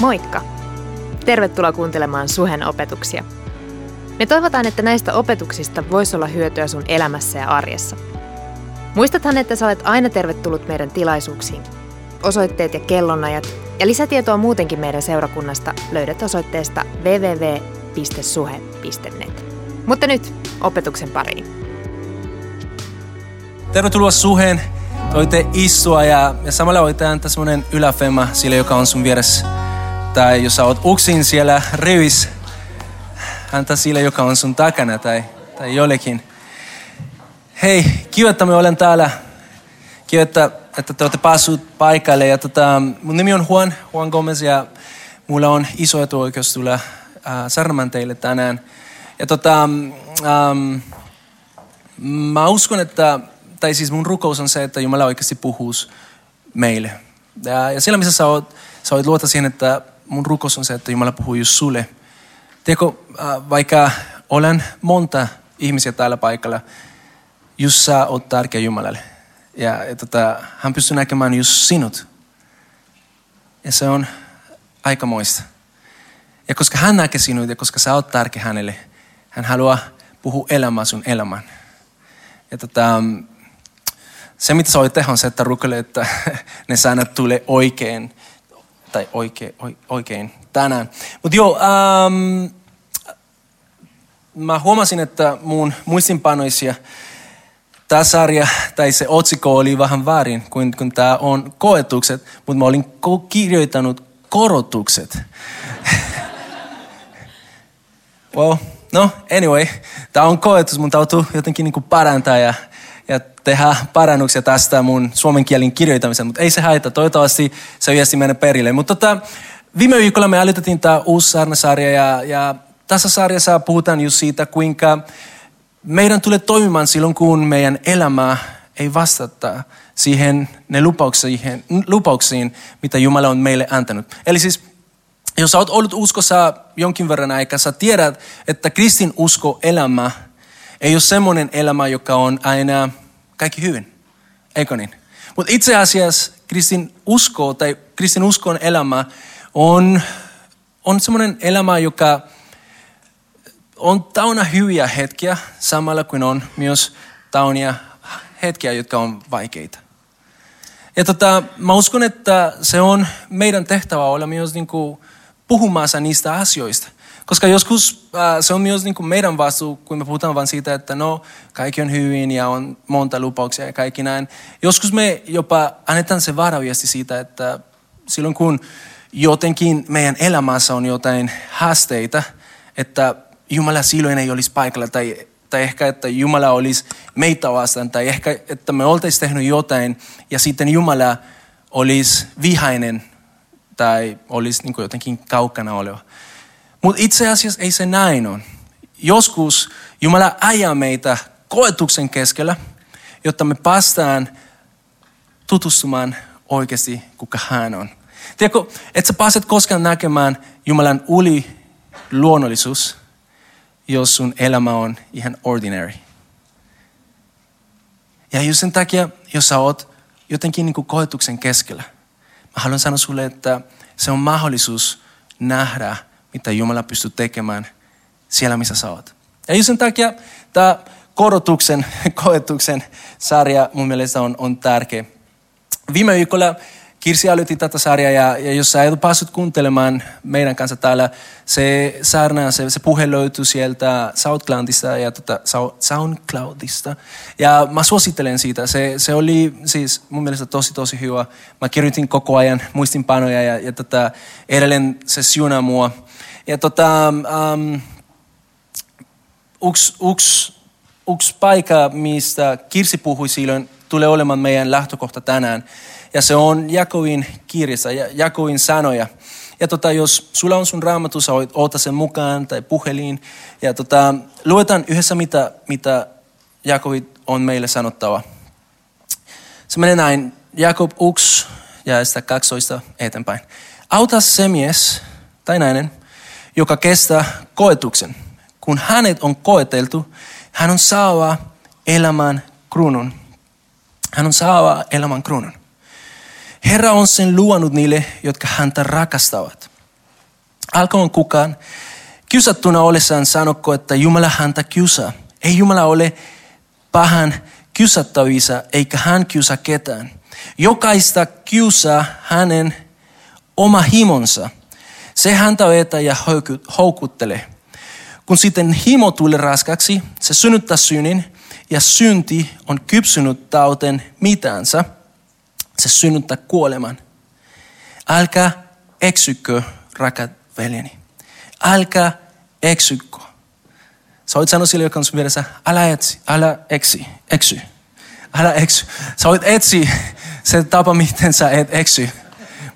Moikka! Tervetuloa kuuntelemaan Suhen opetuksia. Me toivotaan, että näistä opetuksista voisi olla hyötyä sun elämässä ja arjessa. Muistathan, että sä olet aina tervetullut meidän tilaisuuksiin. Osoitteet ja kellonajat ja lisätietoa muutenkin meidän seurakunnasta löydät osoitteesta www.suhe.net. Mutta nyt opetuksen pariin. Tervetuloa Suheen. Voitte istua ja, ja samalla voitte antaa semmonen yläfemma sille, joka on sun vieressä. Tai jos sä oot uksin siellä rivissä, antaa sille, joka on sun takana tai, tai jollekin. Hei, kiva, että me olen täällä. Kiva, että, että te olette päässyt paikalle. Ja tota, mun nimi on Juan, Juan Gomez ja mulla on iso etuoikeus tulla äh, sarnamaan teille tänään. Ja tota, ähm, mä uskon, että, tai siis mun rukous on se, että Jumala oikeasti puhuus meille. Ja, ja siellä missä sä oot, sä voit luota siihen, että mun rukous on se, että Jumala puhuu just sulle. Tiedätkö, äh, vaikka olen monta ihmisiä täällä paikalla, just sä oot tärkeä Jumalalle. Ja, ja tota, hän pystyy näkemään just sinut. Ja se on aikamoista. Ja koska hän näkee sinut ja koska sä oot tärkeä hänelle, hän haluaa puhua elämää sun elämään. Ja tota, se, mitä sä voit tehdä, on se, että rukoile, että ne säännöt tulee oikein, tai oikein, oikein tänään. Mutta joo, ähm, mä huomasin, että mun muistinpanoisia tämä sarja tai se otsikko oli vähän väärin, kun, kun tämä on koetukset, mutta mä olin kirjoittanut korotukset. well, no anyway, tämä on koetus, mun täytyy jotenkin niin parantaa ja tehdä parannuksia tästä mun suomen kielen kirjoittamisen, mutta ei se haita, toivottavasti se viesti menee perille. Mutta tota, viime viikolla me aloitettiin tämä uusi sarnasarja ja, ja tässä sarjassa puhutaan just siitä, kuinka meidän tulee toimimaan silloin, kun meidän elämä ei vastata siihen ne lupauksiin, lupauksiin, mitä Jumala on meille antanut. Eli siis, jos olet ollut uskossa jonkin verran aikaa, sä tiedät, että kristin usko elämä ei ole semmoinen elämä, joka on aina kaikki hyvin. Eikö niin? Mutta itse asiassa kristin usko tai kristin uskon elämä on, on semmoinen elämä, joka on täynnä hyviä hetkiä, samalla kuin on myös täynnä hetkiä, jotka on vaikeita. Ja tota, mä uskon, että se on meidän tehtävä olla myös niin kuin puhumassa niistä asioista. Koska joskus äh, se on myös niin kuin meidän vastuu, kun me puhutaan vain siitä, että no, kaikki on hyvin ja on monta lupauksia ja kaikki näin. Joskus me jopa annetaan se varaviesti siitä, että silloin kun jotenkin meidän elämässä on jotain haasteita, että Jumala silloin ei olisi paikalla tai, tai ehkä, että Jumala olisi meitä vastaan tai ehkä, että me oltaisiin tehnyt jotain ja sitten Jumala olisi vihainen tai olisi niin jotenkin kaukana oleva. Mutta itse asiassa ei se näin on. Joskus Jumala ajaa meitä koetuksen keskellä, jotta me päästään tutustumaan oikeasti, kuka hän on. Tiedätkö, että sä pääset koskaan näkemään Jumalan uli luonnollisuus, jos sun elämä on ihan ordinary. Ja just sen takia, jos sä oot jotenkin niin koetuksen keskellä, mä haluan sanoa sulle, että se on mahdollisuus nähdä, mitä Jumala pystyy tekemään siellä, missä sä oot. Ja just sen takia tämä korotuksen, koetuksen sarja mun mielestä on, on tärkeä. Viime viikolla Kirsi aloitti tätä sarjaa ja, ja jos sä et päässyt kuuntelemaan meidän kanssa täällä, se saarna, se, se puhe löytyy sieltä SoundCloudista ja tota, SoundCloudista. Ja mä suosittelen siitä. Se, se oli siis mun mielestä tosi tosi hyvä. Mä kirjoitin koko ajan muistinpanoja ja, ja tota, edelleen se siunaa mua. Ja tota, um, yksi, yksi, yksi paikka, mistä Kirsi puhui silloin, tulee olemaan meidän lähtökohta tänään ja se on Jakovin kirjassa, Jakovin sanoja. Ja tota, jos sulla on sun raamatu, sä ota sen mukaan tai puhelin. Ja tota, luetaan yhdessä, mitä, mitä Jakovi on meille sanottava. Se menee näin, Jakob 1 ja sitä 12 eteenpäin. Auta se mies tai nainen, joka kestää koetuksen. Kun hänet on koeteltu, hän on saava elämän kruunun. Hän on saava elämän kruunun. Herra on sen luonut niille, jotka häntä rakastavat. alkoon kukaan kiusattuna ollessaan sanokko, että Jumala häntä kiusaa. Ei Jumala ole pahan kiusattavissa, eikä hän kiusa ketään. Jokaista kiusaa hänen oma himonsa. Se häntä vetää ja houkuttelee. Kun sitten himo tulee raskaksi, se synnyttää synin ja synti on kypsynyt tauten mitänsä. Se synnyttää kuoleman. Älkää eksykö, rakat veljeni. Älkää eksykö. Sä voit sanoa sille, joka on sun vieressä, älä etsi, älä eksi, eksy. Älä eksy. Sä voit etsi se tapa, miten sä et eksy.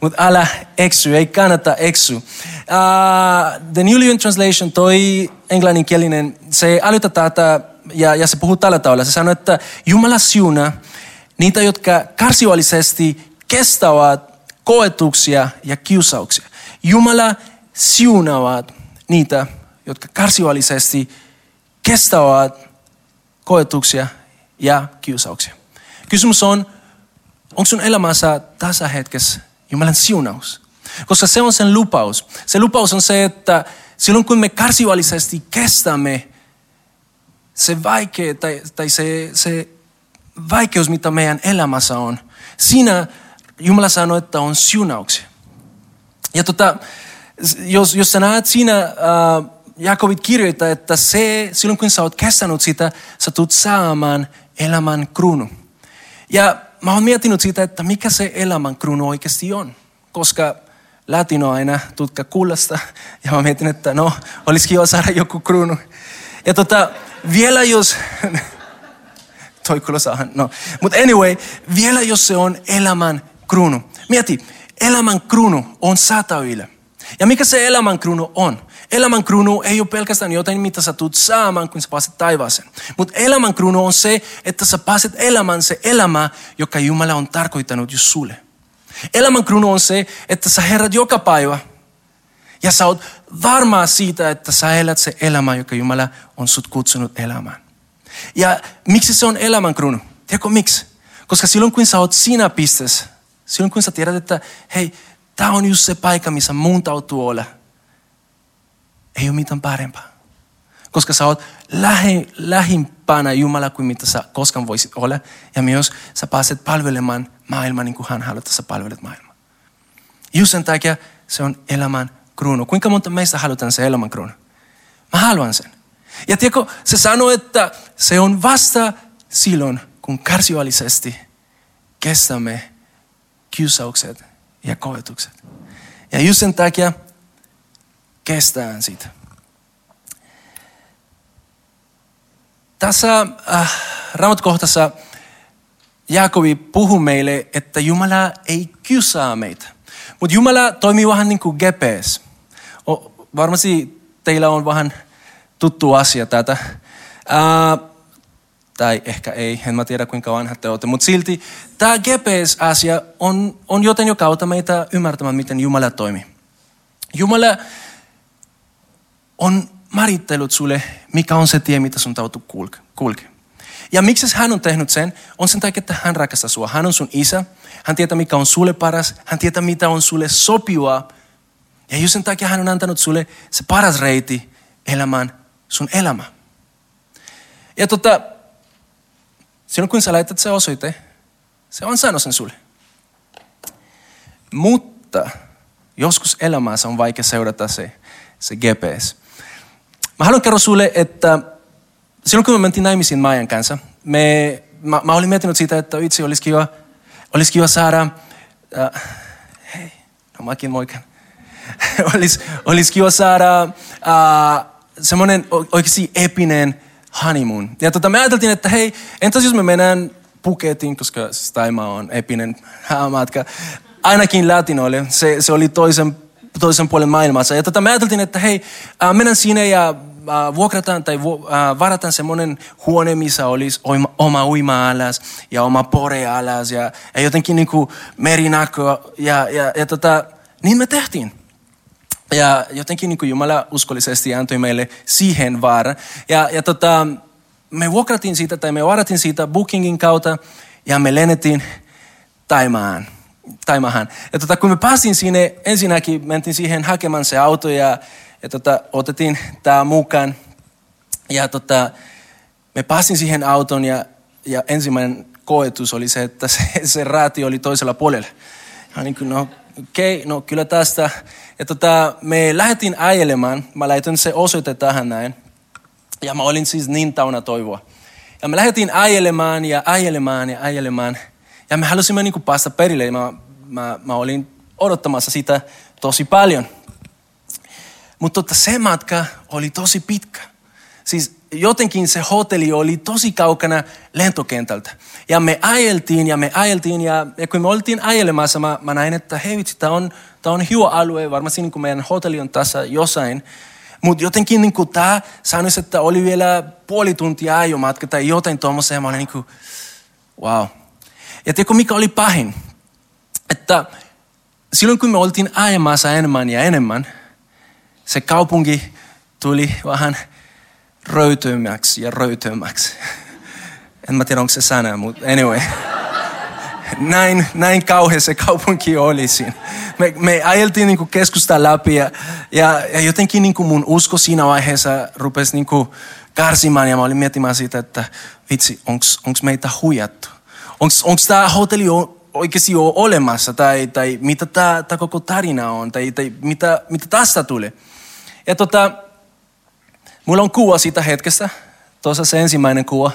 Mutta älä eksy, ei kannata eksy. Uh, the New Living Translation, toi englanninkielinen, se älytä tätä ja, ja se puhuu tällä tavalla. Se sanoo, että Jumala siunaa niitä, jotka karsiuallisesti kestävät koetuksia ja kiusauksia. Jumala siunaavat niitä, jotka karsiuallisesti kestävät koetuksia ja kiusauksia. Kysymys on, onko sun elämässä tässä hetkessä Jumalan siunaus? Koska se on sen lupaus. Se lupaus on se, että silloin kun me karsiuallisesti kestämme se vaikea tai, tai se, se vaikeus, mitä meidän elämässä on, siinä Jumala sanoo, että on siunauksia. Ja tota, jos, jos sä näet siinä, äh, Jakobit kirjoittaa, että se, silloin kun sä oot kestänyt sitä, sä tulet saamaan elämän kruunu. Ja mä oon miettinyt sitä, että mikä se elämän kruunu oikeasti on. Koska latino aina tutka kullasta. Ja mä mietin, että no, olisi kiva saada joku kruunu. Ja tota, vielä jos... toi kuulostaa, no. Mutta anyway, vielä jos se on elämän kruunu. Mieti, elämän kruunu on sataville. Ja mikä se elämän kruunu on? Elämän kruunu ei ole pelkästään jotain, mitä sä tulet saamaan, kun sä pääset taivaaseen. Mutta elämän kruunu on se, että sä pääset elämään se elämä, joka Jumala on tarkoittanut just sulle. Elämän kruunu on se, että sä herät joka päivä ja sä oot varma siitä, että sä elät se elämä, joka Jumala on sut kutsunut elämään. Ja miksi se on elämän kruunu? Tiedätkö miksi? Koska silloin kun sä oot siinä pisteessä, silloin kun sä tiedät, että hei, tämä on just se paikka, missä muuntautuu olla, ei ole mitään parempaa. Koska sä oot lähi, lähimpänä Jumala kuin mitä sä koskaan voisit olla. Ja myös sä pääset palvelemaan maailmaa niin kuin hän haluaa, että sä palvelet maailmaa. Just sen takia se on elämän kruunu. Kuinka monta meistä halutaan se elämän kruunu? Mä haluan sen. Ja tiedätkö, se sanoo, että se on vasta silloin, kun kärsivällisesti kestämme kiusaukset ja koetukset. Ja just sen takia kestään sitä. Tässä äh, raamatkohtassa Jaakobi puhuu meille, että Jumala ei kysaa meitä. Mutta Jumala toimii vähän niin kuin GPS. O, varmasti teillä on vähän tuttu asia tätä. Äh, tai ehkä ei, en mä tiedä kuinka vanhat te olette, mutta silti tämä GPS-asia on, on joten, joka auttaa meitä ymmärtämään, miten Jumala toimii. Jumala on määrittellyt sulle, mikä on se tie, mitä sun täytyy kulkea. Ja miksi hän on tehnyt sen? On sen takia, että hän rakastaa sua. Hän on sun isä. Hän tietää, mikä on sulle paras. Hän tietää, mitä on sulle sopivaa. Ja just sen takia hän on antanut sulle se paras reiti elämään sun elämä. Ja tota, silloin kun sä laitat se osoite, se on sanonut sen sulle. Mutta joskus elämässä on vaikea seurata se, se GPS. Mä haluan kertoa sulle, että silloin kun me mentiin naimisiin Maijan kanssa, me, mä, mä olin miettinyt siitä, että itse olisi kiva, olisi kiva saada, äh, hei, no mäkin moikan. olisi, olisi kiva saada äh, semmoinen oikeasti epinen honeymoon. Ja tota, me ajateltiin, että hei, entäs jos me mennään Puketiin, koska siis Taima on epinen matka, ainakin latinoille. Se, se oli toisen, toisen puolen maailmassa. Ja tota, me ajateltiin, että hei, äh, mennään sinne ja vuokrataan tai äh, varataan semmoinen huone, missä olisi oma, uima-alas ja oma pore-alas ja, ja jotenkin niin kuin merinako. Ja, ja, ja tota, niin me tehtiin. Ja jotenkin niin kuin Jumala uskollisesti antoi meille siihen vaara. Ja, ja tota, me vuokratin siitä tai me varattiin siitä bookingin kautta ja me lennettiin Taimaan. Taimahan. Ja tota, kun me päästiin sinne, ensinnäkin mentiin siihen hakemaan se auto ja, ja tota, otettiin tämä mukaan. Ja tota, me päästiin siihen auton ja, ja ensimmäinen koetus oli se, että se, se raati oli toisella puolella. Ja niin kuin, no okei, okay, no kyllä tästä. Ja tota, me lähdettiin äijelemaan. Mä laitoin se osoite tähän näin. Ja mä olin siis niin tauna toivoa. Ja me lähdettiin äijelemaan ja äijelemaan ja äijelemaan. Ja me halusimme niin kuin päästä perille. Mä, mä, mä olin odottamassa sitä tosi paljon. Mutta tota, se matka oli tosi pitkä. Siis jotenkin se hotelli oli tosi kaukana lentokentältä. Ja me ajeltiin ja me ajeltiin ja, ja kun me oltiin ajelemassa, mä, mä näin, että hei vitsi, tämä on, tää on hiuo alue, varmasti niin meidän hotelli on tässä jossain. Mutta jotenkin niin tämä sanoisi, että oli vielä puoli tuntia ajomatka tai jotain tuommoista ja mä olin niin kuin, wow. Ja tiedätkö mikä oli pahin? Että silloin kun me oltiin ajamassa enemmän ja enemmän, se kaupunki tuli vähän röytömmäksi ja röytömmäksi. En mä tiedä, onko se sana, mutta anyway. Näin, näin kauhean se kaupunki oli siinä. Me, me ajeltiin niin keskustaa läpi ja, ja, ja jotenkin niin mun usko siinä vaiheessa rupesi niin karsimaan ja mä olin miettimään siitä, että vitsi, onko meitä huijattu? Onko tämä hotelli oikeasti jo olemassa tai, tai mitä tämä koko tarina on tai, tai mitä, mitä tästä tulee? Ja tota, Mulla on kuva siitä hetkestä. Tuossa se ensimmäinen kuva.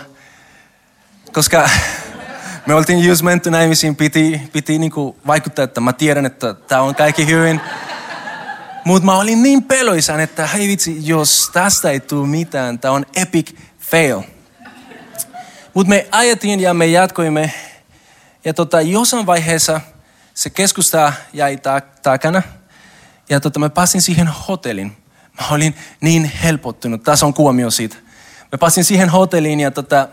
Koska me oltiin just menty naimisiin, piti, piti niinku vaikuttaa, että mä tiedän, että tämä on kaikki hyvin. Mutta mä olin niin peloisan, että hei vitsi, jos tästä ei tule mitään, tämä on epic fail. Mutta me ajettiin ja me jatkoimme. Ja tota, jossain vaiheessa se keskusta jäi takana. Ja tota, mä pääsin siihen hotellin. Mä olin niin helpottunut. Tässä on kuomio siitä. Mä pääsin siihen hotelliin ja tota,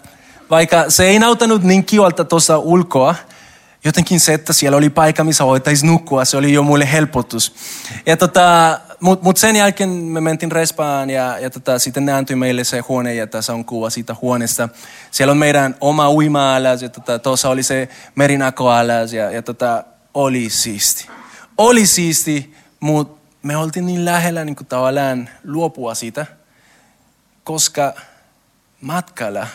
vaikka se ei nautanut niin kivalta tuossa ulkoa, jotenkin se, että siellä oli paikka, missä voitaisiin nukkua, se oli jo mulle helpotus. Ja tota, Mutta mut sen jälkeen me mentiin respaan ja, ja tota, sitten ne antoi meille se huone ja tässä on kuva siitä huoneesta. Siellä on meidän oma uima-alas ja tota, tuossa oli se merinako-alas ja, ja tota, oli siisti. Oli siisti, mutta me oltiin niin lähellä niin kuin tavallaan luopua siitä, koska matkalla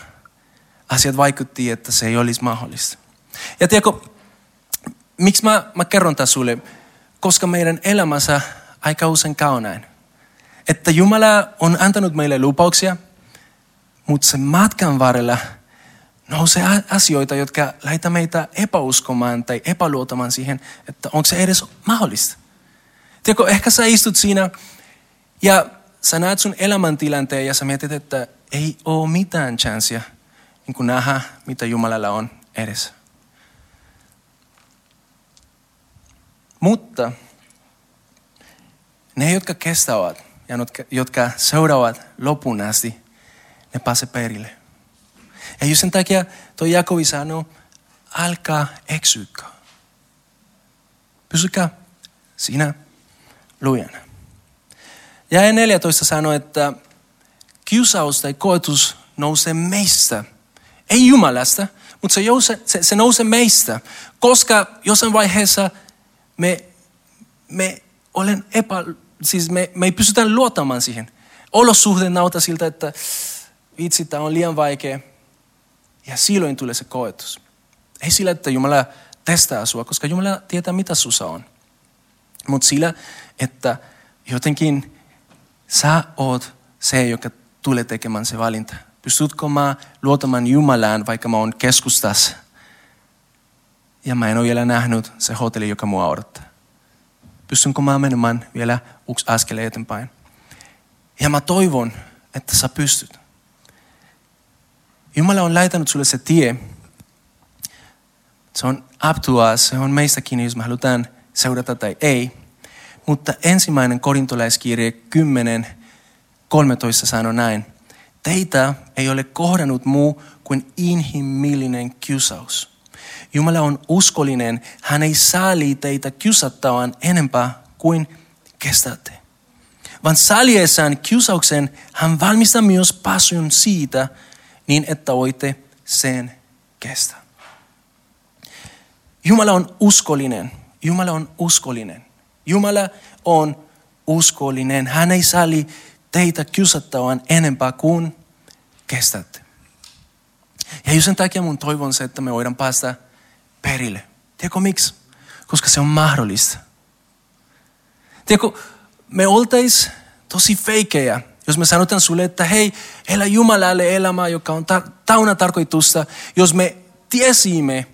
asiat vaikutti, että se ei olisi mahdollista. Ja tiedätkö, miksi mä, mä kerron tämän sulle? Koska meidän elämässä aika usein käy näin. Että Jumala on antanut meille lupauksia, mutta sen matkan varrella nousee asioita, jotka laita meitä epäuskomaan tai epäluotamaan siihen, että onko se edes mahdollista. Tiedätkö, ehkä sä istut siinä ja sä näet sun elämäntilanteen ja sä mietit, että ei ole mitään chanssia niin nähdä, mitä Jumalalla on edessä. Mutta ne, jotka kestävät ja jotka seuraavat lopun asti, ne pääse perille. Ja just sen takia tuo Jakovi sanoo, alkaa eksykää. Pysykää siinä lujana. Ja 14 sanoi, että kiusaus tai koetus nousee meistä. Ei Jumalasta, mutta se, jouse, se, se nousee meistä. Koska jossain vaiheessa me, me olen epä, siis me, me ei pystytä luottamaan siihen. Olosuhde nauta siltä, että vitsi, tämä on liian vaikea. Ja silloin tulee se koetus. Ei sillä, että Jumala testaa sua, koska Jumala tietää, mitä sussa on. Mutta sillä, että jotenkin sä oot se, joka tulee tekemään se valinta. Pystytkö mä luotamaan Jumalaan, vaikka mä oon keskustassa ja mä en ole vielä nähnyt se hotelli, joka mua odottaa. Pystynkö mä menemään vielä yksi askel eteenpäin? Ja mä toivon, että sä pystyt. Jumala on laitanut sulle se tie. Se on up to us, se on meistä kiinni, jos me halutaan seurata tai ei. Mutta ensimmäinen korintolaiskirje 10, 13 sanoo näin. Teitä ei ole kohdannut muu kuin inhimillinen kiusaus. Jumala on uskollinen. Hän ei saali teitä kiusattavan enempää kuin kestätte. Vaan saliessaan kiusauksen hän valmistaa myös pasun siitä, niin että voitte sen kestää. Jumala on uskollinen. Jumala on uskollinen. Jumala on uskollinen. Hän ei sali teitä kiusattavan enempää kuin kestätte. Ja just sen takia mun toivon se, että me voidaan päästä perille. Tiedätkö miksi? Koska se on mahdollista. Tiedätkö, me oltais tosi feikejä, jos me sanotaan sulle, että hei, elä Jumalalle elämää, joka on ta- tauna tarkoitusta, jos me tiesimme,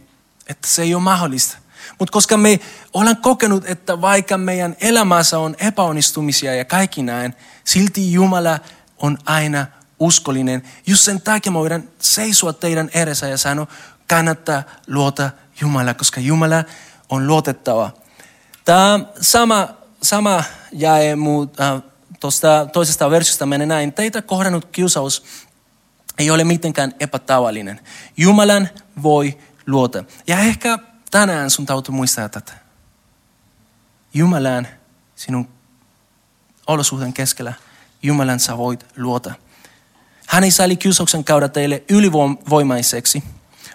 että se ei ole mahdollista. Mutta koska me ollaan kokenut, että vaikka meidän elämässä on epäonnistumisia ja kaikki näin, silti Jumala on aina uskollinen. Just sen takia me voidaan seisoa teidän edessä ja sanoa, kannattaa luota Jumala, koska Jumala on luotettava. Tämä sama, sama jae äh, tuosta toisesta versiosta menee näin. Teitä kohdannut kiusaus ei ole mitenkään epätavallinen. Jumalan voi luota. Ja ehkä tänään sun täytyy muistaa tätä. Jumalan sinun olosuhteen keskellä, Jumalan sä voit luota. Hän ei sali kiusauksen käydä teille ylivoimaiseksi,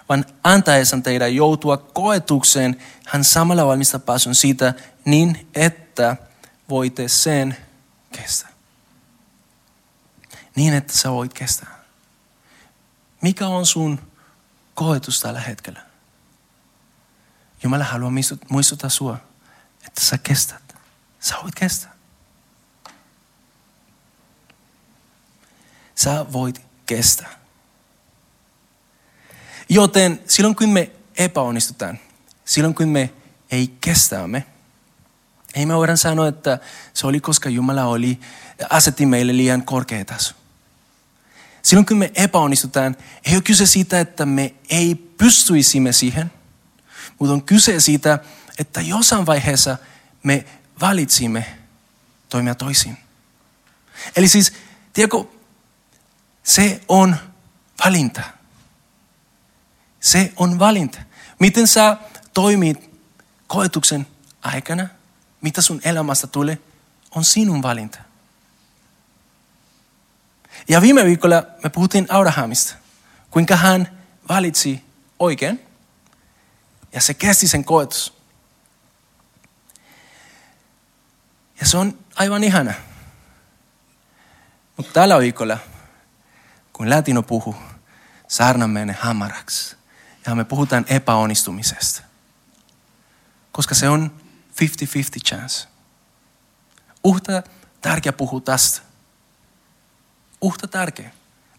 vaan antaessaan teidän joutua koetukseen, hän samalla valmistaa pääsyn siitä niin, että voitte sen kestää. Niin, että sä voit kestää. Mikä on sun koetus tällä hetkellä? Jumala haluaa muistuttaa sua, että sä kestät. Sä voit kestää. Sä voit kestää. Joten silloin kun me epäonnistutaan, silloin kun me ei kestäämme, ei me voida sanoa, että se oli koska Jumala oli, asetti meille liian korkea taso. Silloin kun me epäonnistutaan, ei ole kyse siitä, että me ei pystyisimme siihen, mutta on kyse siitä, että jossain vaiheessa me valitsimme toimia toisin. Eli siis, tiedätkö, se on valinta. Se on valinta. Miten sä toimit koetuksen aikana, mitä sun elämästä tulee, on sinun valinta. Ja viime viikolla me puhuttiin Abrahamista, kuinka hän valitsi oikein ja se kesti sen koetus. Ja se on aivan ihana. Mutta tällä viikolla, kun Latino puhuu, saarna menee hamaraksi. Ja me puhutaan epäonnistumisesta. Koska se on 50-50 chance. Uhta tärkeä puhua tästä. Uhta tärkeä.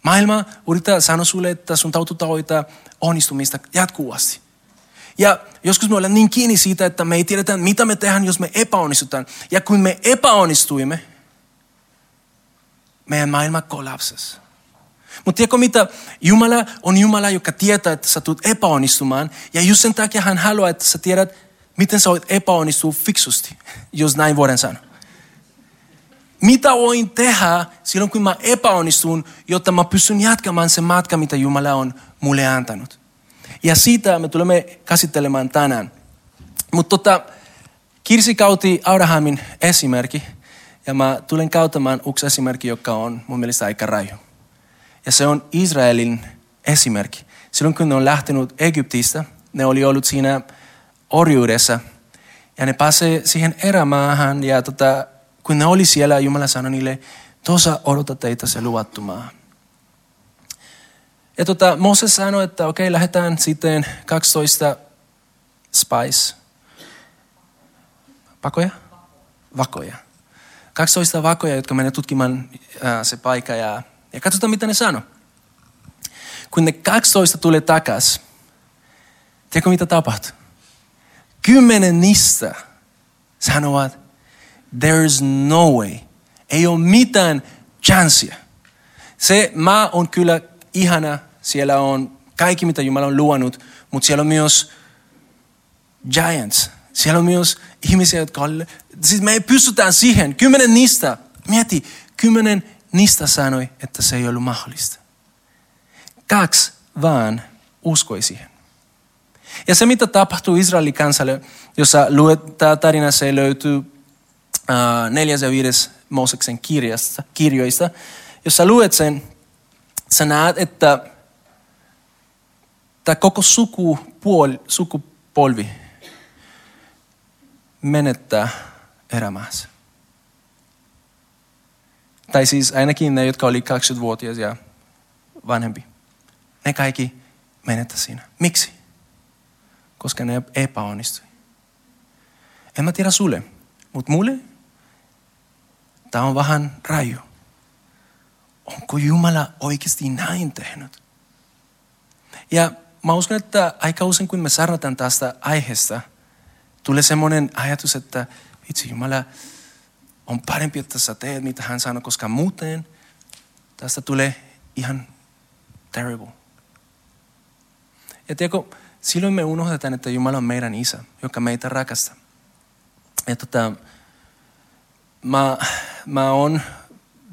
Maailma yrittää sanoa sulle, että sun täytyy tavoittaa onnistumista jatkuvasti. Ja joskus me ollaan niin kiinni siitä, että me ei tiedetä, mitä me tehdään, jos me epäonnistutaan. Ja kun me epäonnistuimme, meidän maailma kollapsasi. Mutta tiedätkö mitä? Jumala on Jumala, joka tietää, että sä tulet epäonnistumaan. Ja just sen takia hän haluaa, että sä tiedät, miten sä voit epäonnistua fiksusti, jos näin voidaan sanoa. Mitä voin tehdä silloin, kun mä epäonnistun, jotta mä pystyn jatkamaan sen matka, mitä Jumala on mulle antanut. Ja siitä me tulemme käsittelemään tänään. Mutta tota, Kirsi kauti Abrahamin esimerkki, ja mä tulen kauttamaan yksi esimerkki, joka on mun mielestä aika raju. Ja se on Israelin esimerkki. Silloin kun ne on lähtenyt Egyptistä, ne oli ollut siinä orjuudessa, ja ne pääsee siihen erämaahan, ja tota, kun ne oli siellä, Jumala sanoi niille, tuossa odota teitä se luvattu maa. Ja tota, Moses sanoi, että okei, lähdetään sitten 12 spice. Pakoja? Vakoja. 12 vakoja, jotka menee tutkimaan ää, se paikka ja, ja katsotaan, mitä ne sanoo. Kun ne 12 tulee takas, tiedätkö mitä tapahtuu? Kymmenen niistä sanovat, there's no way. Ei ole mitään chanssia. Se maa on kyllä ihana, siellä on kaikki mitä Jumala on luonut, mutta siellä on myös giants. Siellä on myös ihmisiä, jotka on, siis me ei pystytään siihen. Kymmenen niistä, mieti, kymmenen niistä sanoi, että se ei ollut mahdollista. Kaksi vaan uskoi siihen. Ja se, mitä tapahtuu Israelin kansalle, jossa luet, tämä tarina se löytyy neljäs ja viides Mooseksen kirjasta, kirjoista, jossa luet sen, sä näet, että tämä koko sukupuoli, sukupolvi menettää elämässä. Tai siis ainakin ne, jotka oli 20-vuotias ja vanhempi. Ne kaikki menettää siinä. Miksi? Koska ne epäonnistui. En mä tiedä sulle, mutta mulle tämä on vähän raju. Onko Jumala oikeasti näin tehnyt? Ja mä uskon, että aika usein kun me sarnataan tästä aiheesta, tulee semmoinen ajatus, että itse Jumala on parempi, että sä teet mitä hän sanoo, koska muuten tästä tulee ihan terrible. Ja tiedätkö, silloin me unohdetaan, että Jumala on meidän isä, joka meitä rakastaa. Ja tota, mä, mä oon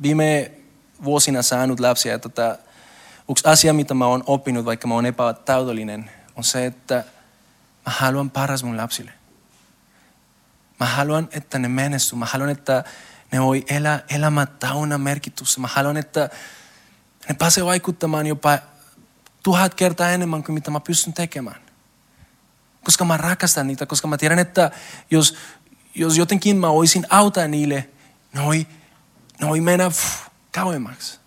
viime vuosina saanut lapsia. Ja tota, yksi asia, mitä mä oon oppinut, vaikka mä oon epätäydellinen, on se, että mä haluan paras mun lapsille. Mä haluan, että ne menestyy. Mä haluan, että ne voi elää elämä täynnä merkitystä. Mä haluan, että ne pääsee vaikuttamaan jopa tuhat kertaa enemmän kuin mitä mä pystyn tekemään. Koska mä rakastan niitä, koska mä tiedän, että jos, jos jotenkin mä voisin auttaa niille, ne voi, ne voi mennä pff, kauemmaksi.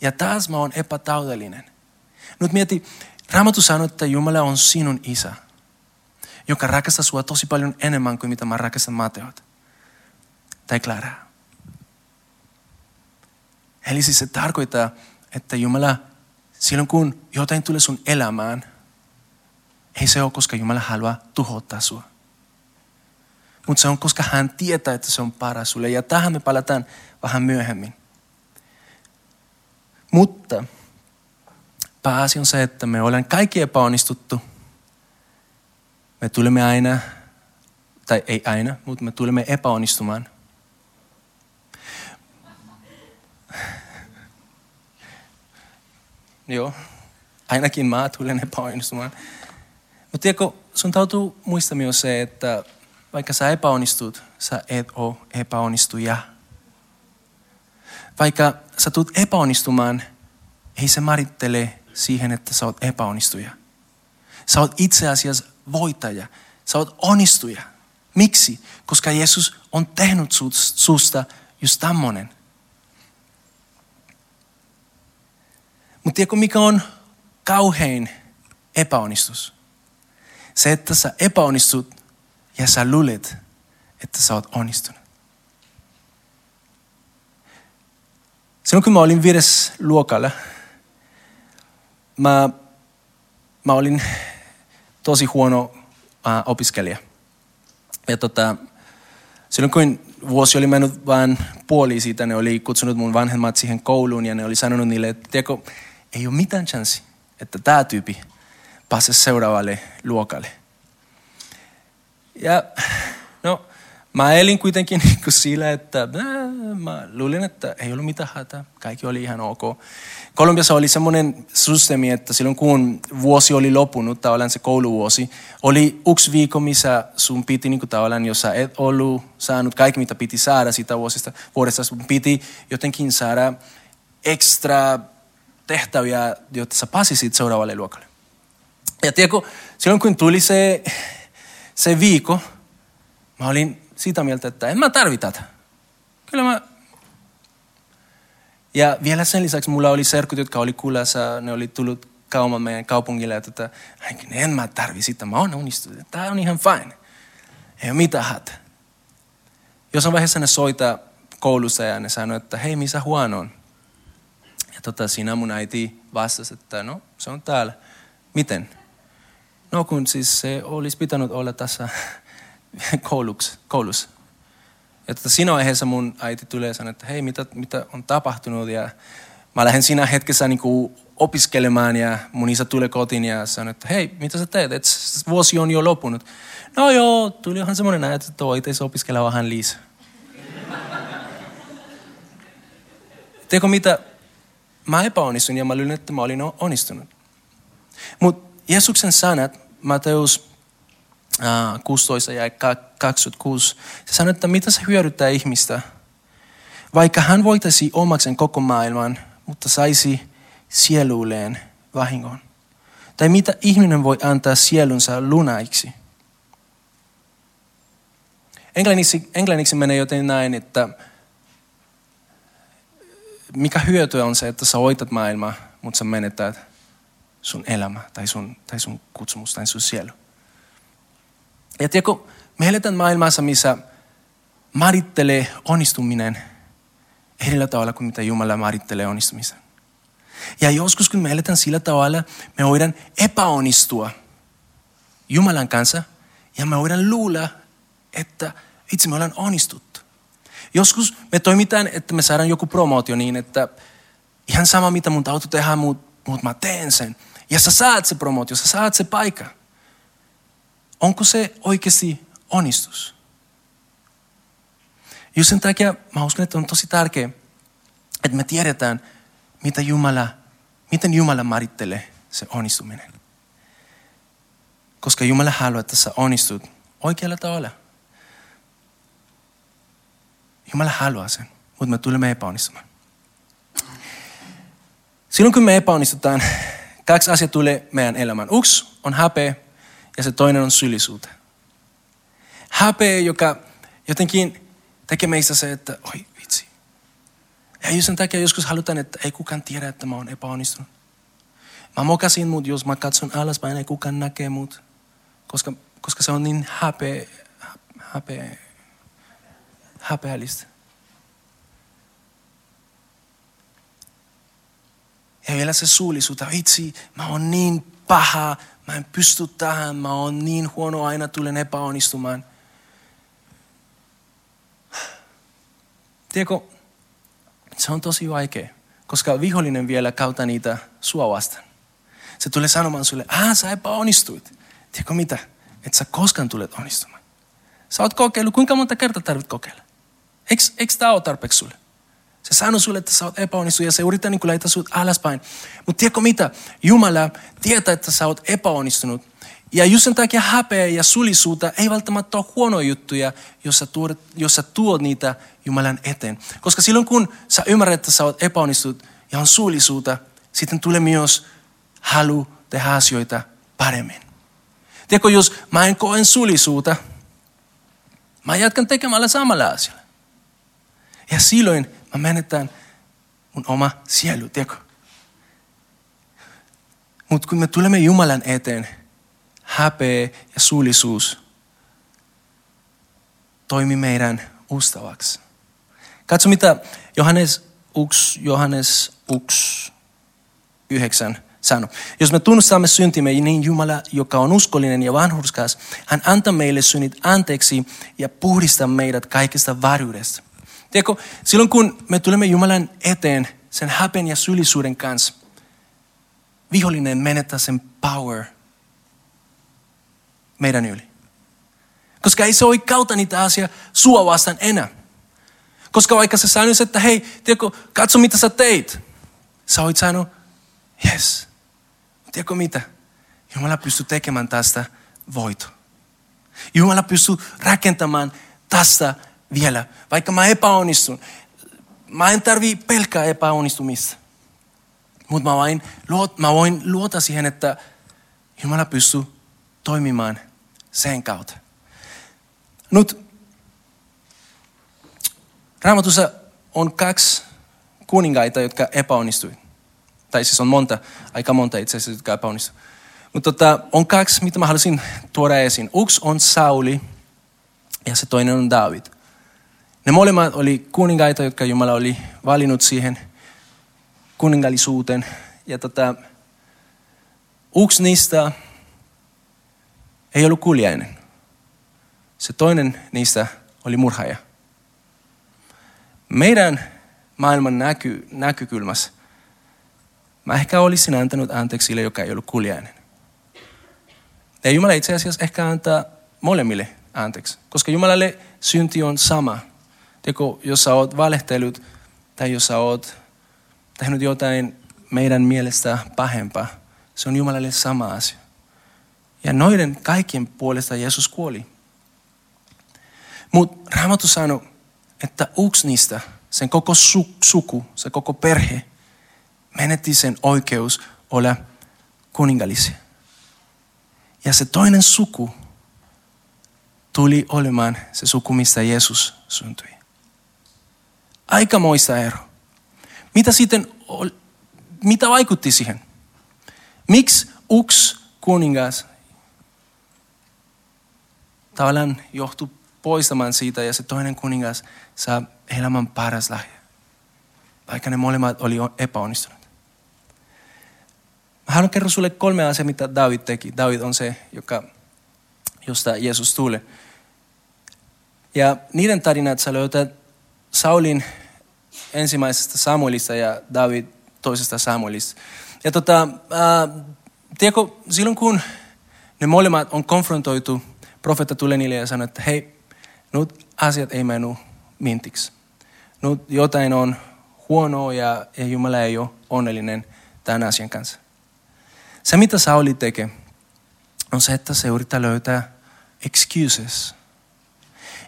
Ja taas mä oon epätaudellinen. Nyt mieti, Raamattu sanoo, että Jumala on sinun isä, joka rakastaa sua tosi paljon enemmän kuin mitä mä rakastan Mateot tai Clara. Eli siis se tarkoittaa, että Jumala, silloin kun jotain tulee sun elämään, ei se ole, koska Jumala haluaa tuhottaa sua. Mutta se on, koska hän tietää, että se on paras sulle. Ja tähän me palataan vähän myöhemmin. Mutta pääasia on se, että me olemme kaikki epäonnistuttu. Me tulemme aina, tai ei aina, mutta me tulemme epäonnistumaan. Joo, ainakin mä tulen epäonnistumaan. Mutta tiedätkö, sun täytyy muistaa myös se, että vaikka sä epäonnistut, sä et ole epäonnistuja. Vaikka sä tulet epäonnistumaan, ei se määrittele siihen, että sä oot epäonnistuja. Sä oot itse asiassa voittaja. Sä oot onnistuja. Miksi? Koska Jeesus on tehnyt susta just tämmönen. Mutta tiedätkö mikä on kauhein epäonnistus? Se, että sä epäonnistut ja sä luulet, että sä oot onnistunut. Silloin kun mä olin viides luokalla, mä, mä olin tosi huono äh, opiskelija. Ja tota, silloin kun vuosi oli mennyt vain puoli siitä, ne oli kutsunut mun vanhemmat siihen kouluun ja ne oli sanonut niille, että tiedätkö, ei ole mitään chanssi, että tämä tyypi pääsee seuraavalle luokalle. Ja no, mä elin kuitenkin niin kuin sillä, että äh, mä luulin, että ei ollut mitään hätää. Kaikki oli ihan ok. Kolumbiassa oli semmoinen systeemi, että silloin kun vuosi oli lopunut, tavallaan se kouluvuosi, oli yksi viikko, missä sun piti, niin kuin tavallaan, jos sä et ollut saanut kaikki, mitä piti saada sitä vuosista, vuodesta, sun piti jotenkin saada ekstra tehtäviä, jotta sä pääsisit seuraavalle luokalle. Ja tiedätkö, silloin kun tuli se, se viikko, mä olin sitä mieltä, että en mä tarvi tätä. Kyllä mä... Ja vielä sen lisäksi mulla oli serkut, jotka oli kuulassa, ne oli tullut kauman meidän kaupungille, että tota, en mä tarvi sitä, mä oon onnistunut. Tää on ihan fine. Ei ole mitään hätä. Jossain vaiheessa ne soita koulussa ja ne sanoi, että hei, missä huono on? Ja tota, siinä mun äiti vastasi, että no, se on täällä. Miten? No kun siis se olisi pitänyt olla tässä kouluks, koulussa. Ja tota, siinä vaiheessa mun äiti tulee ja sanoo, että hei, mitä, mitä on tapahtunut? Ja mä lähden siinä hetkessä niin kuin opiskelemaan ja mun isä tulee kotiin ja sanoo, että hei, mitä sä teet? Et vuosi on jo lopunut. No joo, tuli ihan semmoinen ajatus, että voitaisiin opiskella vähän lisää. Tiedätkö mitä? Mä epäonnistuin ja mä luulin, että mä olin onnistunut. Mutta Jeesuksen sanat, Mateus 16 ja 26, se sanoo, että mitä se hyödyttää ihmistä, vaikka hän voitaisi omaksen koko maailman, mutta saisi sielulleen vahingon. Tai mitä ihminen voi antaa sielunsa lunaiksi. Englanniksi, englanniksi menee joten näin, että mikä hyötyä on se, että sä voitat maailmaa, mutta sä menetät sun elämä tai sun, tai sun kutsumus tai sun sielu. Ja tiedätkö, me eletään maailmassa, missä määrittelee onnistuminen eri tavalla kuin mitä Jumala määrittelee onnistumisen. Ja joskus kun me eletään sillä tavalla, me voidaan epäonnistua Jumalan kanssa ja me voidaan luulla, että itse me ollaan onnistuttu. Joskus me toimitaan, että me saadaan joku promootio niin, että ihan sama mitä mun täytyy tehdä, mutta mut mä teen sen. Ja sä saat se promootio, sä saat se paikka. Onko se oikeasti onnistus? Just sen takia mä uskon, että on tosi tärkeää, että me tiedetään, mitä Jumala, miten Jumala määrittelee se onnistuminen. Koska Jumala haluaa, että sä onnistut oikealla tavalla. Jumala haluaa sen, mutta me tulemme epäonnistumaan. Silloin kun me epäonnistutaan, kaksi asiaa tulee meidän elämään. Yksi on häpeä ja se toinen on syyllisyyttä. Häpeä, joka jotenkin tekee meistä se, että oi vitsi. Ja sen takia joskus halutaan, että ei kukaan tiedä, että mä oon epäonnistunut. Mä mokasin mut, jos mä katson alaspäin, ei kukaan näkee mut. Koska, koska se on niin häpeä, häpeä, häpeällistä. Ja vielä se suullisuutta, itse, mä oon niin paha, mä en pysty tähän, mä oon niin huono, aina tulen epäonnistumaan. Tiedätkö, se on tosi vaikea, koska vihollinen vielä kautta niitä sua vastaan. Se tulee sanomaan sulle, ah sä epäonnistuit. Tiedätkö mitä? Et sä koskaan tulet onnistumaan. Sä oot kokeillut, kuinka monta kertaa tarvit kokeilla? Eikö, eikö tämä ole tarpeeksi sulle? Se sanoo sulle, että sä oot epäonnistunut ja se yrittää niin laittaa sut alaspäin. Mutta tiedätkö mitä? Jumala tietää, että sä oot epäonnistunut. Ja just sen takia häpeä ja sulisuutta ei välttämättä ole huonoja juttuja, jos sä, tuot, jos sä tuot niitä Jumalan eteen. Koska silloin kun sä ymmärrät, että sä oot epäonnistunut ja on sulisuutta, sitten tulee myös halu tehdä asioita paremmin. Tiedätkö, jos mä en koen sulisuutta, mä jatkan tekemällä samalla asialla. Ja silloin mä menetän mun oma sielu, tiedätkö? Mutta kun me tulemme Jumalan eteen, häpeä ja suulisuus toimi meidän ustavaksi. Katso mitä Johannes 1, Johannes 1, 9 sanoo. Jos me tunnustamme syntimme, niin Jumala, joka on uskollinen ja vanhurskas, hän antaa meille synnit anteeksi ja puhdistaa meidät kaikesta varjuudesta. Tiedätkö, silloin kun me tulemme Jumalan eteen sen häpen ja syyllisyyden kanssa, vihollinen menettää sen power meidän yli. Koska ei se ole kautta niitä asia sua vastaan enää. Koska vaikka sä sanois, että hei, tiedätkö, katso mitä sä teit. Sä oot sanonut, yes. Tiedätkö mitä? Jumala pystyy tekemään tästä voito. Jumala pystyy rakentamaan tästä vielä, vaikka mä epäonnistun. Mä en tarvi pelkää epäonnistumista. Mutta mä, vain, mä voin luota siihen, että Jumala pystyy toimimaan sen kautta. Nyt Raamatussa on kaksi kuningaita, jotka epäonnistui. Tai siis on monta, aika monta itse asiassa, jotka epäonnistui. Mutta tota, on kaksi, mitä mä haluaisin tuoda esiin. Yksi on Sauli ja se toinen on David. Ne molemmat oli kuningaita, jotka Jumala oli valinnut siihen kuningallisuuteen. Ja tota, yksi niistä ei ollut kuljainen. Se toinen niistä oli murhaaja. Meidän maailman näky, näkykylmässä mä ehkä olisin antanut anteeksi sille, joka ei ollut kuljainen. Ja Jumala itse asiassa ehkä antaa molemmille anteeksi, koska Jumalalle synti on sama. Teko, jos sä oot valehtelut tai jos sä oot tehnyt jotain meidän mielestä pahempaa, se on Jumalalle sama asia. Ja noiden kaikkien puolesta Jeesus kuoli. Mutta Raamattu sanoi, että yksi niistä, sen koko suku, se koko perhe, menetti sen oikeus olla kuningallisia. Ja se toinen suku tuli olemaan se suku, mistä Jeesus syntyi. Aikamoista ero. Mitä sitten, mitä vaikutti siihen? Miksi yksi kuningas tavallaan johtui poistamaan siitä ja se toinen kuningas saa elämän paras lahja. Vaikka ne molemmat oli epäonnistunut. Mä haluan kertoa sulle kolme asiaa, mitä David teki. David on se, joka, josta Jeesus tuli. Ja niiden tarinat sä löytät Saulin ensimmäisestä Samuelista ja David toisesta Samuelista. Ja tota, ää, tiedätkö, silloin kun ne molemmat on konfrontoitu, profeetta tulee niille ja sanoo, että hei, nyt asiat ei menu mintiksi. Nyt jotain on huonoa ja, ja Jumala ei ole onnellinen tämän asian kanssa. Se, mitä Sauli tekee, on se, että se yrittää löytää excuses.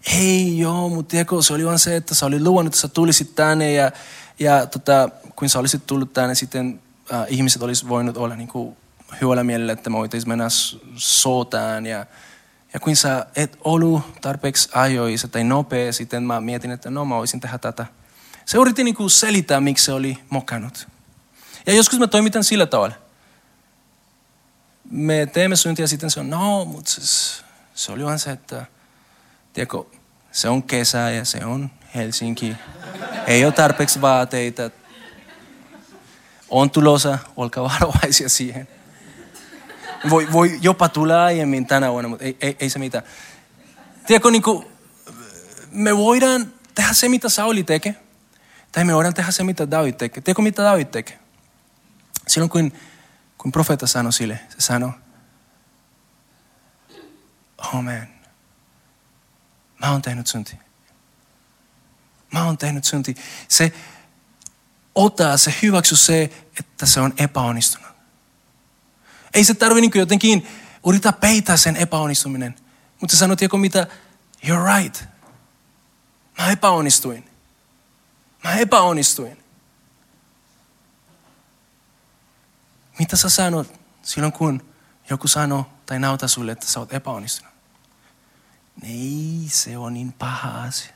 Ei joo, mutta tiedätkö, se oli vain se, että sä oli luvannut, että sä tulisit tänne ja, ja tota, kun sä olisit tullut tänne, sitten äh, ihmiset olisi voinut olla niin kuin hyvällä mielellä, että me voitaisiin mennä sotaan ja, ja kun sä et ollut tarpeeksi ajoissa tai nopea, sitten mä mietin, että no mä voisin tehdä tätä. Se yritti niin kuin selittää, miksi se oli mokannut. Ja joskus mä toimitan sillä tavalla. Me teemme syntiä sitten se on, no, mutta se, se oli vaan se, että tiedätkö, se on kesä ja se on Helsinki. Ei ole tarpeeksi vaateita. On tulossa, olkaa varovaisia siihen. Voi, voi jopa tulla aiemmin tänä vuonna, mutta ei, ei, ei se mitään. Tiedätkö, niin kuin, me voidaan tehdä se, mitä Sauli tekee. Tai me voidaan tehdä se, mitä David tekee. Tiedätkö, mitä David tekee? Silloin kun, kun profeetta sanoi sille, se sanoi, oh man, mä oon tehnyt synti. Mä oon tehnyt synti. Se ottaa, se hyväksy se, että se on epäonnistunut. Ei se tarvi niin jotenkin yrittää peitää sen epäonnistuminen. Mutta sanot, tiedätkö mitä? You're right. Mä epäonnistuin. Mä epäonnistuin. Mitä sä sanot silloin, kun joku sanoo tai nauta sulle, että sä oot epäonnistunut? Ei, se on niin paha asia.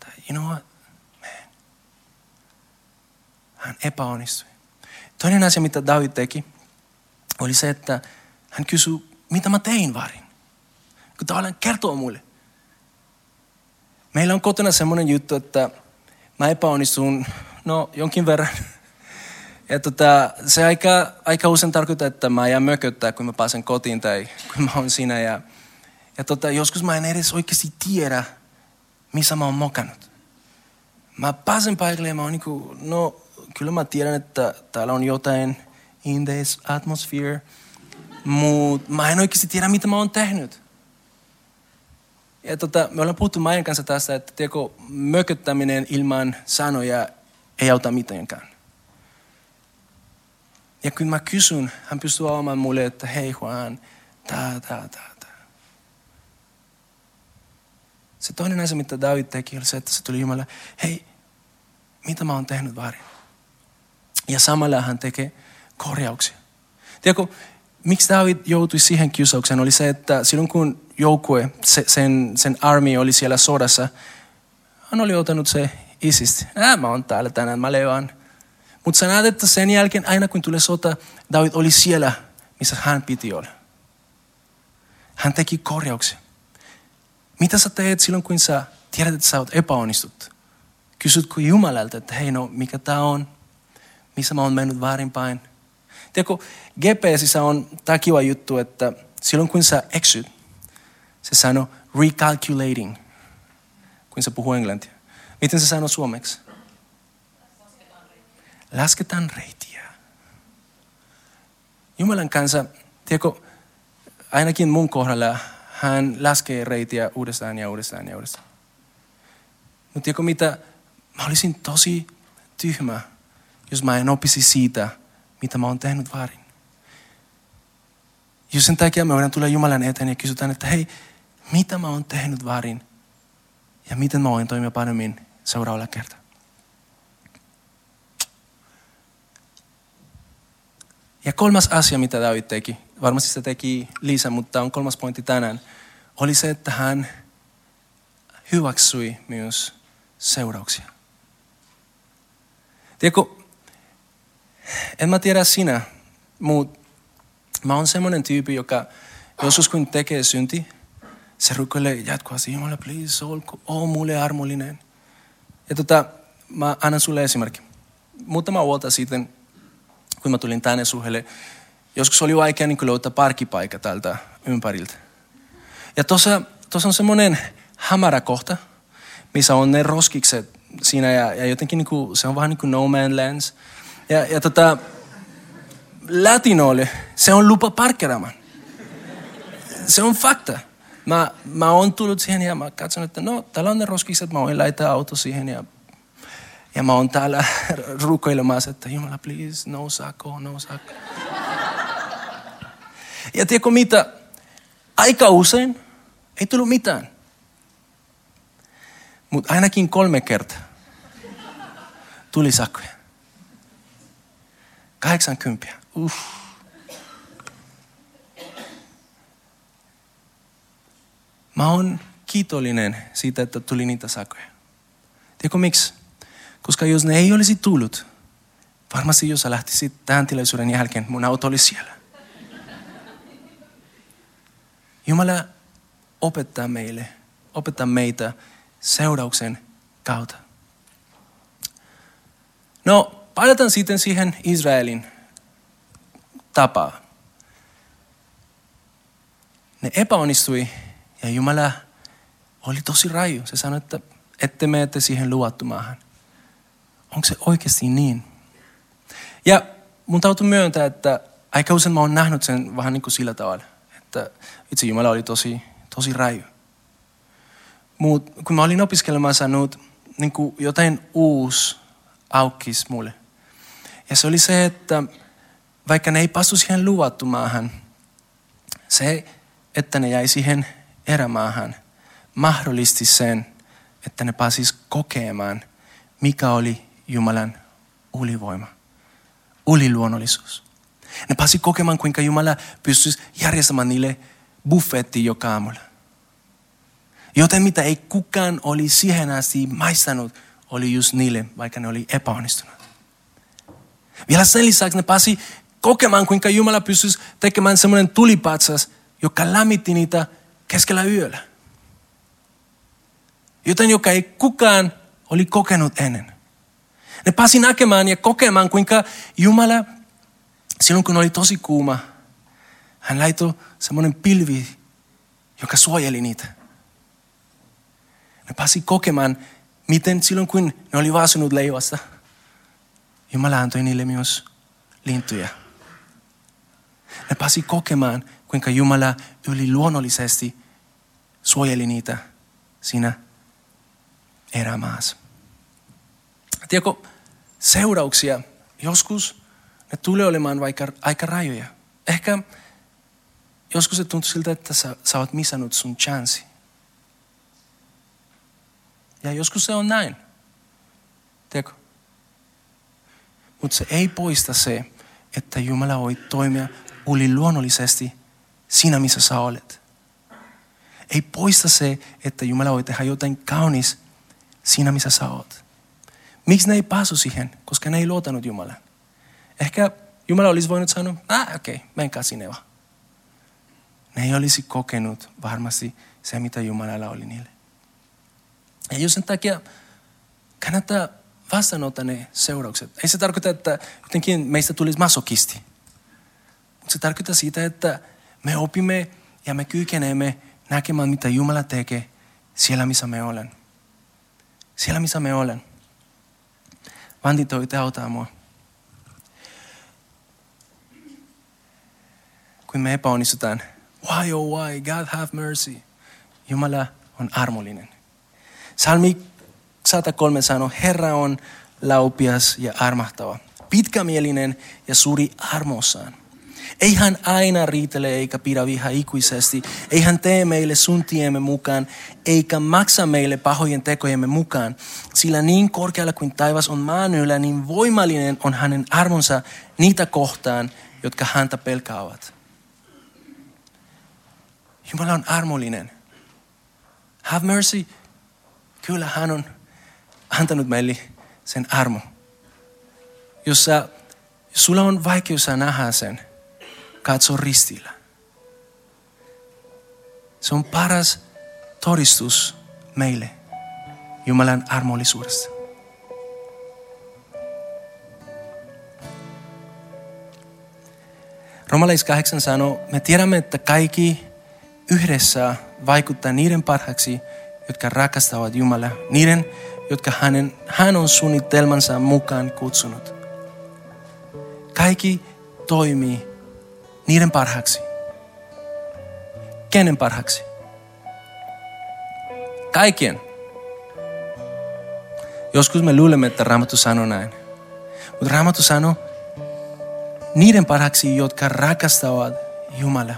Tai you know what? Man. Hän epäonnistui. Toinen asia, mitä David teki, oli se, että hän kysyi, mitä mä tein väärin. Kun tavallaan kertoo mulle. Meillä on kotona semmoinen juttu, että mä epäonnistun, no jonkin verran. Ja tota, se aika, aika usein tarkoittaa, että mä jään mököttää, kun mä pääsen kotiin tai kun mä oon siinä. Ja, ja tota, joskus mä en edes oikeasti tiedä, missä mä oon mokannut. Mä pääsen paikalle ja mä oon niin kuin, no kyllä mä tiedän, että täällä on jotain in this atmosphere. Mutta mä en oikeasti tiedä, mitä mä oon tehnyt. Ja tota, me ollaan puhuttu Maijan kanssa tästä, että tiedätkö, mököttäminen ilman sanoja ei auta mitenkään. Ja kun mä kysyn, hän pystyy avaamaan mulle, että hei Juan, tää, tää, tää, tää. Se toinen asia, mitä David teki, oli se, että se tuli Jumala, hei, mitä mä oon tehnyt väärin? Ja samalla hän tekee korjauksia. Tiedätkö, miksi David joutui siihen kiusaukseen, oli se, että silloin kun joukkue, sen, sen armi oli siellä sodassa, hän oli ottanut se isisti. Äh, mä oon täällä tänään, mä levaan. Mutta sä näet, että sen jälkeen, aina kun tuli sota, David oli siellä, missä hän piti olla. Hän teki korjauksia. Mitä sä teet silloin, kun sä tiedät, että sä oot epäonnistut? Kysytkö Jumalalta, että hei no, mikä tää on? Missä mä oon mennyt väärinpäin? Tiedätkö, GPSissä on tämä kiva juttu, että silloin kun sä eksyt, se sanoo recalculating, kun sä puhuu englantia. Miten se sanoo suomeksi? Lasketaan reitiä. Jumalan kanssa, tiedätkö, ainakin mun kohdalla hän laskee reitiä uudestaan ja uudestaan ja uudestaan. Mutta tiedätkö mitä? Mä olisin tosi tyhmä, jos mä en opisi siitä, mitä mä oon tehnyt väärin. Jos sen takia me voidaan tulla Jumalan eteen ja kysytään, että hei, mitä mä oon tehnyt väärin ja miten mä voin toimia paremmin seuraavalla kertaa. Ja kolmas asia, mitä David teki, varmasti se teki Liisa, mutta on kolmas pointti tänään, oli se, että hän hyväksyi myös seurauksia. Tiedätkö, en mä tiedä sinä, mutta mä oon semmoinen tyyppi, joka joskus kun tekee synti, se rukoilee jatkuvasti, Jumala, please, ol, ol mulle armollinen. Ja tota, mä annan sulle esimerkki. Muutama vuotta sitten, kun mä tulin tänne suhelle, joskus oli vaikea niin löytää parkkipaikka täältä ympäriltä. Ja tuossa, tuossa on semmoinen hämärä kohta, missä on ne roskikset siinä ja, ja jotenkin niin kuin, se on vähän niin kuin no man lands. Ja, ja tota, latinoille se on lupa parkkeramaan. Se on fakta. Mä, mä oon tullut siihen ja mä katson, että no, täällä on ne roskikset, mä voin laittaa auto siihen ja, ja mä oon täällä rukoilemassa, että Jumala, please, no sako, no sako. Ja tiedätkö mitä? Aika usein ei tullut mitään. Mutta ainakin kolme kertaa tuli sakkoja. 80. Uff. Mä oon kiitollinen siitä, että tuli niitä sakoja. Tiedätkö miksi? Koska jos ne ei olisi tullut, varmasti jos sä lähtisit tähän tilaisuuden jälkeen, mun auto oli siellä. Jumala opettaa meille, opettaa meitä seurauksen kautta. No, palataan sitten siihen Israelin tapaan. Ne epäonnistui ja Jumala oli tosi raju. Se sanoi, että ette menette siihen luvattu maahan. Onko se oikeasti niin? Ja mun täytyy myöntää, että aika usein mä oon nähnyt sen vähän niin kuin sillä tavalla, että itse Jumala oli tosi, tosi raju. Mutta kun mä olin opiskelemaan sanonut, niin kuin jotain uusi aukkis mulle. Ja se oli se, että vaikka ne ei passu siihen luvattu maahan, se, että ne jäi siihen erämaahan, mahdollisti sen, että ne pääsis kokemaan, mikä oli Jumalan ulivoima, uliluonnollisuus. Ne pääsi kokemaan, kuinka Jumala pystyisi järjestämään niille buffetti joka aamulla. Joten mitä ei kukaan oli siihen asti maistanut, oli just niille, vaikka ne oli epäonnistunut. Vielä sen lisäksi ne pääsi kokemaan, kuinka Jumala pystyisi tekemään semmoinen tulipatsas, joka lämmitti niitä keskellä yöllä. Joten joka ei kukaan oli kokenut ennen. Ne pääsi näkemään ja kokemaan, kuinka Jumala, silloin kun oli tosi kuuma, hän laitoi semmoinen pilvi, joka suojeli niitä. Ne pääsi kokemaan, miten silloin kun ne oli vaasunut leivasta, Jumala antoi niille myös lintuja. Ne pääsi kokemaan, kuinka Jumala yli luonnollisesti suojeli niitä siinä erämaassa. Tiedätkö, seurauksia joskus ne tulee olemaan vaikka aika rajoja. Ehkä joskus se tuntuu siltä, että sä, sä oot missannut sun chanssi. Ja joskus se on näin. Tiedätkö? Mutta se ei poista se, että Jumala voi toimia yli luonnollisesti siinä, missä sä olet. Ei poista se, että Jumala voi tehdä jotain kaunis siinä, missä sä olet. Miksi ne ei päässyt siihen? Koska ne ei luotanut Jumalaan. Ehkä Jumala olisi voinut sanoa, ah okei, okay, menkää sinne vaan. Ne ei olisi kokenut varmasti se, mitä Jumalalla oli niille. Ja jos sen takia kannattaa vastaanottaa ne seuraukset. Ei se tarkoita, että jotenkin meistä tulisi masokisti. Se tarkoittaa sitä, että me opimme ja me kykenemme näkemään, mitä Jumala tekee siellä, missä me olen. Siellä, missä me olen. Vanti toi, auttaa mua. Kun me epäonnistutaan, why oh why, God have mercy. Jumala on armollinen. Salmi 103 sanoo, Herra on laupias ja armahtava, pitkämielinen ja suuri armossaan. Ei hän aina riitele eikä pidä viha ikuisesti. Ei hän tee meille sun tiemme mukaan, eikä maksa meille pahojen tekojemme mukaan. Sillä niin korkealla kuin taivas on maan yllä, niin voimallinen on hänen armonsa niitä kohtaan, jotka häntä pelkäävät. Jumala on armollinen. have mercy. Kyllä hän on antanut meille sen armo. Jos, jos sulla on vaikeus nähdä sen, katso ristillä. Se on paras todistus meille Jumalan armollisuudesta. Romalais 8 sanoo, me tiedämme, että kaikki yhdessä vaikuttaa niiden parhaaksi, jotka rakastavat Jumalaa, niiden, jotka hänen, hän on suunnitelmansa mukaan kutsunut. Kaikki toimii niiden parhaaksi. Kenen parhaaksi? Kaikkien. Joskus me luulemme, että Raamattu sanoo näin. Mutta Raamattu sanoo niiden parhaaksi, jotka rakastavat Jumalaa.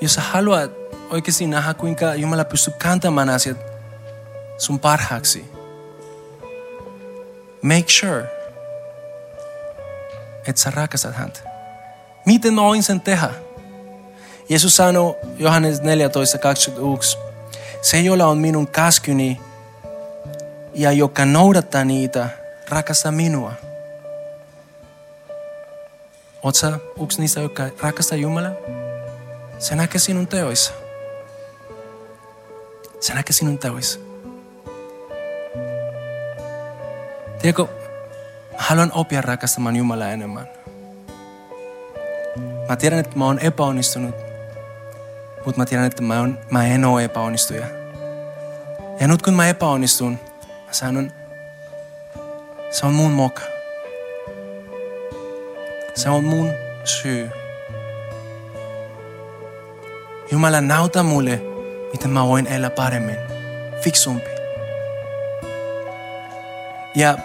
Jos haluat oikeasti nähdä, kuinka Jumala pystyy kantamaan asiat sun parhaaksi, make sure, että sä rakastat häntä. Miten mä voin sen tehdä? Jeesus sanoi Johannes 14.21, se jolla on minun käskyni ja joka noudattaa niitä, rakastaa minua. Oot sä yksi niistä, jotka rakastaa Jumalaa? Se näkee sinun teoissa. Se näkee sinun teoissa. Tiedätkö, haluan oppia rakastamaan Jumalaa enemmän. Mä tiedän, että mä oon epäonnistunut, mutta mä tiedän, että mä, on, mä en ole epäonnistuja. Ja nyt kun mä epäonnistun, mä sanon, se on mun moka. Se on mun syy. Jumala, nauta mulle, miten mä voin elää paremmin, fiksumpi. Ja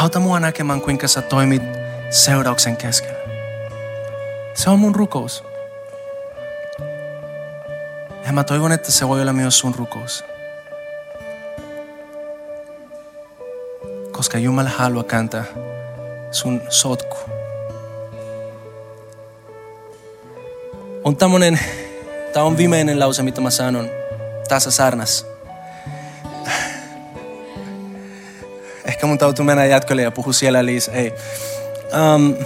auta mua näkemään, kuinka sä toimit seurauksen keskellä. Se on mun rukous. Ja mä toivon, että se voi olla myös sun rukous. Koska Jumala haluaa kääntää sun sotku. On tämmönen, tää on viimeinen lause, mitä mä sanon tässä saarnassa. Jatkolle ja puhua siellä liis. Ei. Um,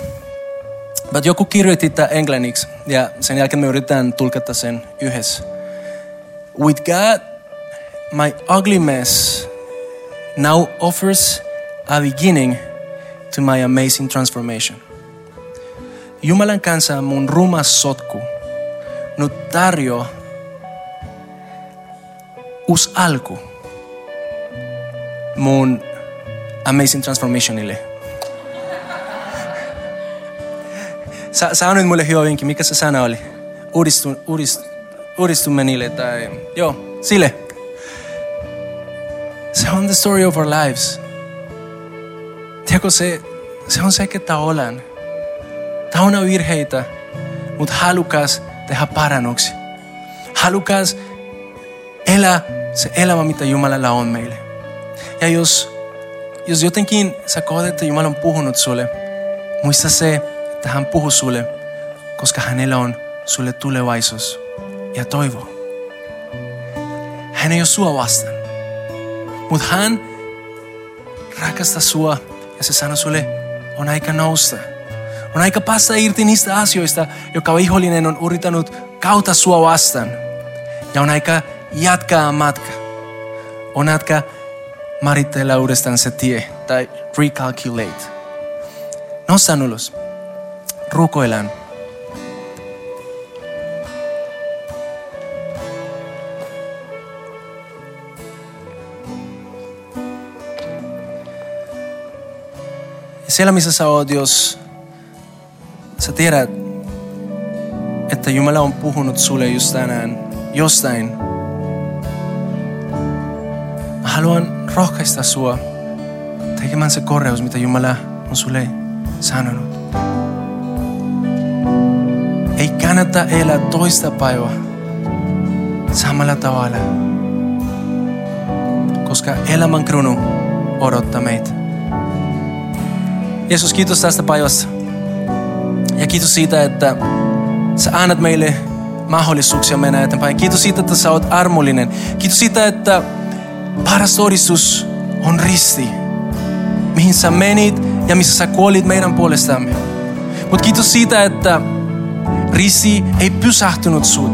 but joku kirjoitti tämä englanniksi ja sen jälkeen me yritetään tulkata sen yhdessä. With God, my ugly mess now offers a beginning to my amazing transformation. Jumalan kanssa mun rumas sotku nyt tarjoaa uusi alku mun amazing transformationille. Sä, sä nyt mulle hyvä vinkki, mikä se sana oli? Uudistu, uudist, uudistumenille tai... Joo, sille. Se on the story of our lives. Tiedätkö, se, se on se, ketä olen. Täynnä virheitä, mutta halukas tehdä parannuksia. Halukas elää se elämä, mitä Jumalalla on meille. Ja jos, jos jotenkin sä koet, että Jumala on puhunut sulle, muista se, että hän puhuu sulle, koska hänellä on sulle tulevaisuus ja toivo. Hän ei ole sua vastaan, mutta hän rakastaa sua ja se sanoo sulle, on aika nousta. On aika päästä irti niistä asioista, joka vihollinen on yrittänyt kautta sua vastaan. Ja on aika jatkaa matka. On aika maritella uudestaan se tie tai recalculate. Nostan ylös. Rukoillaan. Siellä missä sä oot, jos sä tiedät, että Jumala on puhunut sulle just tänään jostain. Haluan rohkaista sua tekemään se korjaus, mitä Jumala on sulle sanonut. Ei kannata elää toista päivää samalla tavalla, koska elämän kruunu odottaa meitä. Jeesus, kiitos tästä päivästä. Ja kiitos siitä, että sä annat meille mahdollisuuksia mennä eteenpäin. Kiitos siitä, että sä oot armollinen. Kiitos siitä, että paras todistus on risti, mihin sä menit ja missä sä kuolit meidän puolestamme. Mutta kiitos siitä, että risti ei pysähtynyt sut.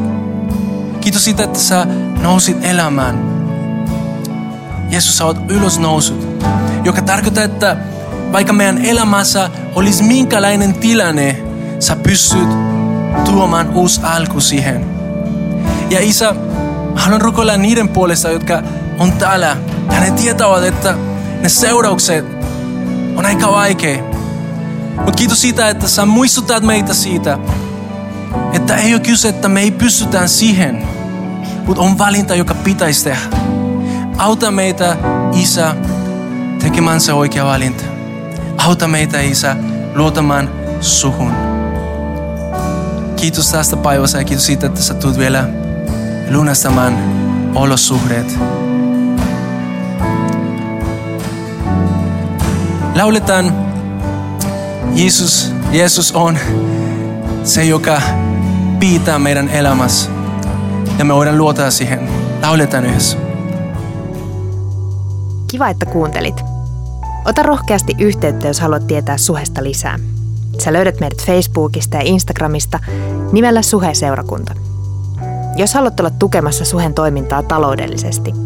Kiitos siitä, että sä nousit elämään. Jeesus, sä oot ylös nousut, joka tarkoittaa, että vaikka meidän elämässä olisi minkälainen tilanne, sä pystyt tuomaan uusi alku siihen. Ja Isä, haluan rukoilla niiden puolesta, jotka on täällä. Ja ne tietävät, että ne seuraukset on aika vaikea. Mutta kiitos siitä, että sä muistutat meitä siitä, että ei ole kyse, että me ei pystytään siihen, mutta on valinta, joka pitäisi tehdä. Auta meitä, Isä, tekemään se oikea valinta. Auta meitä, Isä, luotamaan suhun. Kiitos tästä päivästä ja kiitos siitä, että sä tulet vielä lunastamaan olosuhteet. Lauletaan, Jeesus, Jeesus on se, joka pitää meidän elämässä. Ja me voidaan luottaa siihen. Lauletaan yhdessä. Kiva, että kuuntelit. Ota rohkeasti yhteyttä, jos haluat tietää Suhesta lisää. Sä löydät meidät Facebookista ja Instagramista nimellä Suhe-seurakunta. Jos haluat olla tukemassa Suhen toimintaa taloudellisesti,